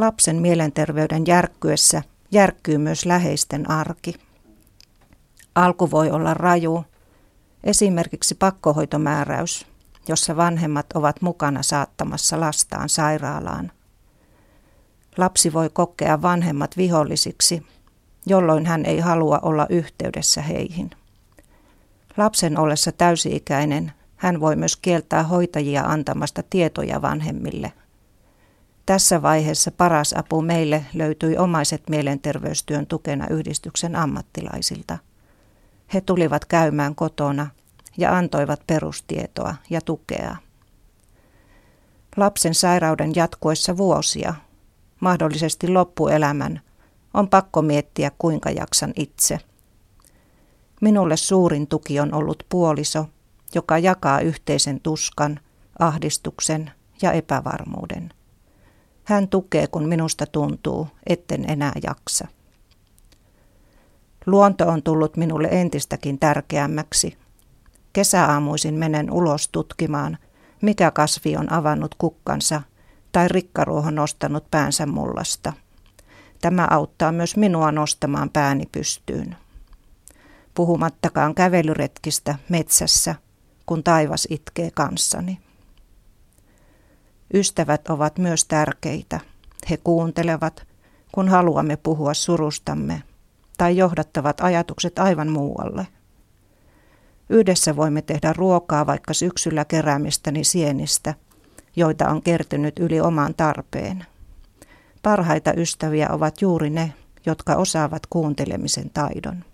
Lapsen mielenterveyden järkkyessä järkkyy myös läheisten arki. Alku voi olla raju, esimerkiksi pakkohoitomääräys, jossa vanhemmat ovat mukana saattamassa lastaan sairaalaan. Lapsi voi kokea vanhemmat vihollisiksi, jolloin hän ei halua olla yhteydessä heihin. Lapsen ollessa täysi-ikäinen hän voi myös kieltää hoitajia antamasta tietoja vanhemmille. Tässä vaiheessa paras apu meille löytyi omaiset mielenterveystyön tukena yhdistyksen ammattilaisilta. He tulivat käymään kotona ja antoivat perustietoa ja tukea. Lapsen sairauden jatkuessa vuosia, mahdollisesti loppuelämän, on pakko miettiä kuinka jaksan itse. Minulle suurin tuki on ollut puoliso, joka jakaa yhteisen tuskan, ahdistuksen ja epävarmuuden. Hän tukee, kun minusta tuntuu, etten enää jaksa. Luonto on tullut minulle entistäkin tärkeämmäksi. Kesäaamuisin menen ulos tutkimaan, mikä kasvi on avannut kukkansa tai rikkaruoho nostanut päänsä mullasta. Tämä auttaa myös minua nostamaan pääni pystyyn. Puhumattakaan kävelyretkistä metsässä, kun taivas itkee kanssani. Ystävät ovat myös tärkeitä. He kuuntelevat, kun haluamme puhua surustamme, tai johdattavat ajatukset aivan muualle. Yhdessä voimme tehdä ruokaa vaikka syksyllä keräämistäni sienistä, joita on kertynyt yli oman tarpeen. Parhaita ystäviä ovat juuri ne, jotka osaavat kuuntelemisen taidon.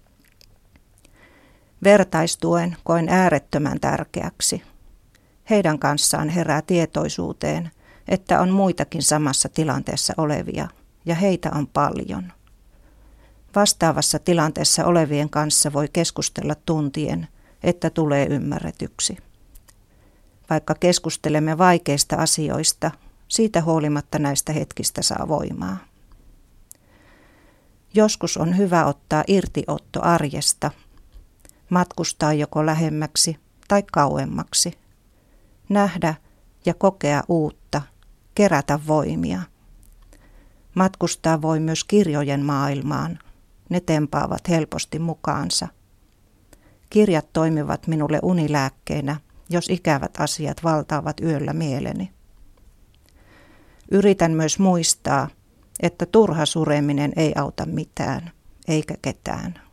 Vertaistuen koen äärettömän tärkeäksi – heidän kanssaan herää tietoisuuteen, että on muitakin samassa tilanteessa olevia, ja heitä on paljon. Vastaavassa tilanteessa olevien kanssa voi keskustella tuntien, että tulee ymmärretyksi. Vaikka keskustelemme vaikeista asioista, siitä huolimatta näistä hetkistä saa voimaa. Joskus on hyvä ottaa irtiotto arjesta, matkustaa joko lähemmäksi tai kauemmaksi – nähdä ja kokea uutta, kerätä voimia. Matkustaa voi myös kirjojen maailmaan. Ne tempaavat helposti mukaansa. Kirjat toimivat minulle unilääkkeenä, jos ikävät asiat valtaavat yöllä mieleni. Yritän myös muistaa, että turha sureminen ei auta mitään, eikä ketään.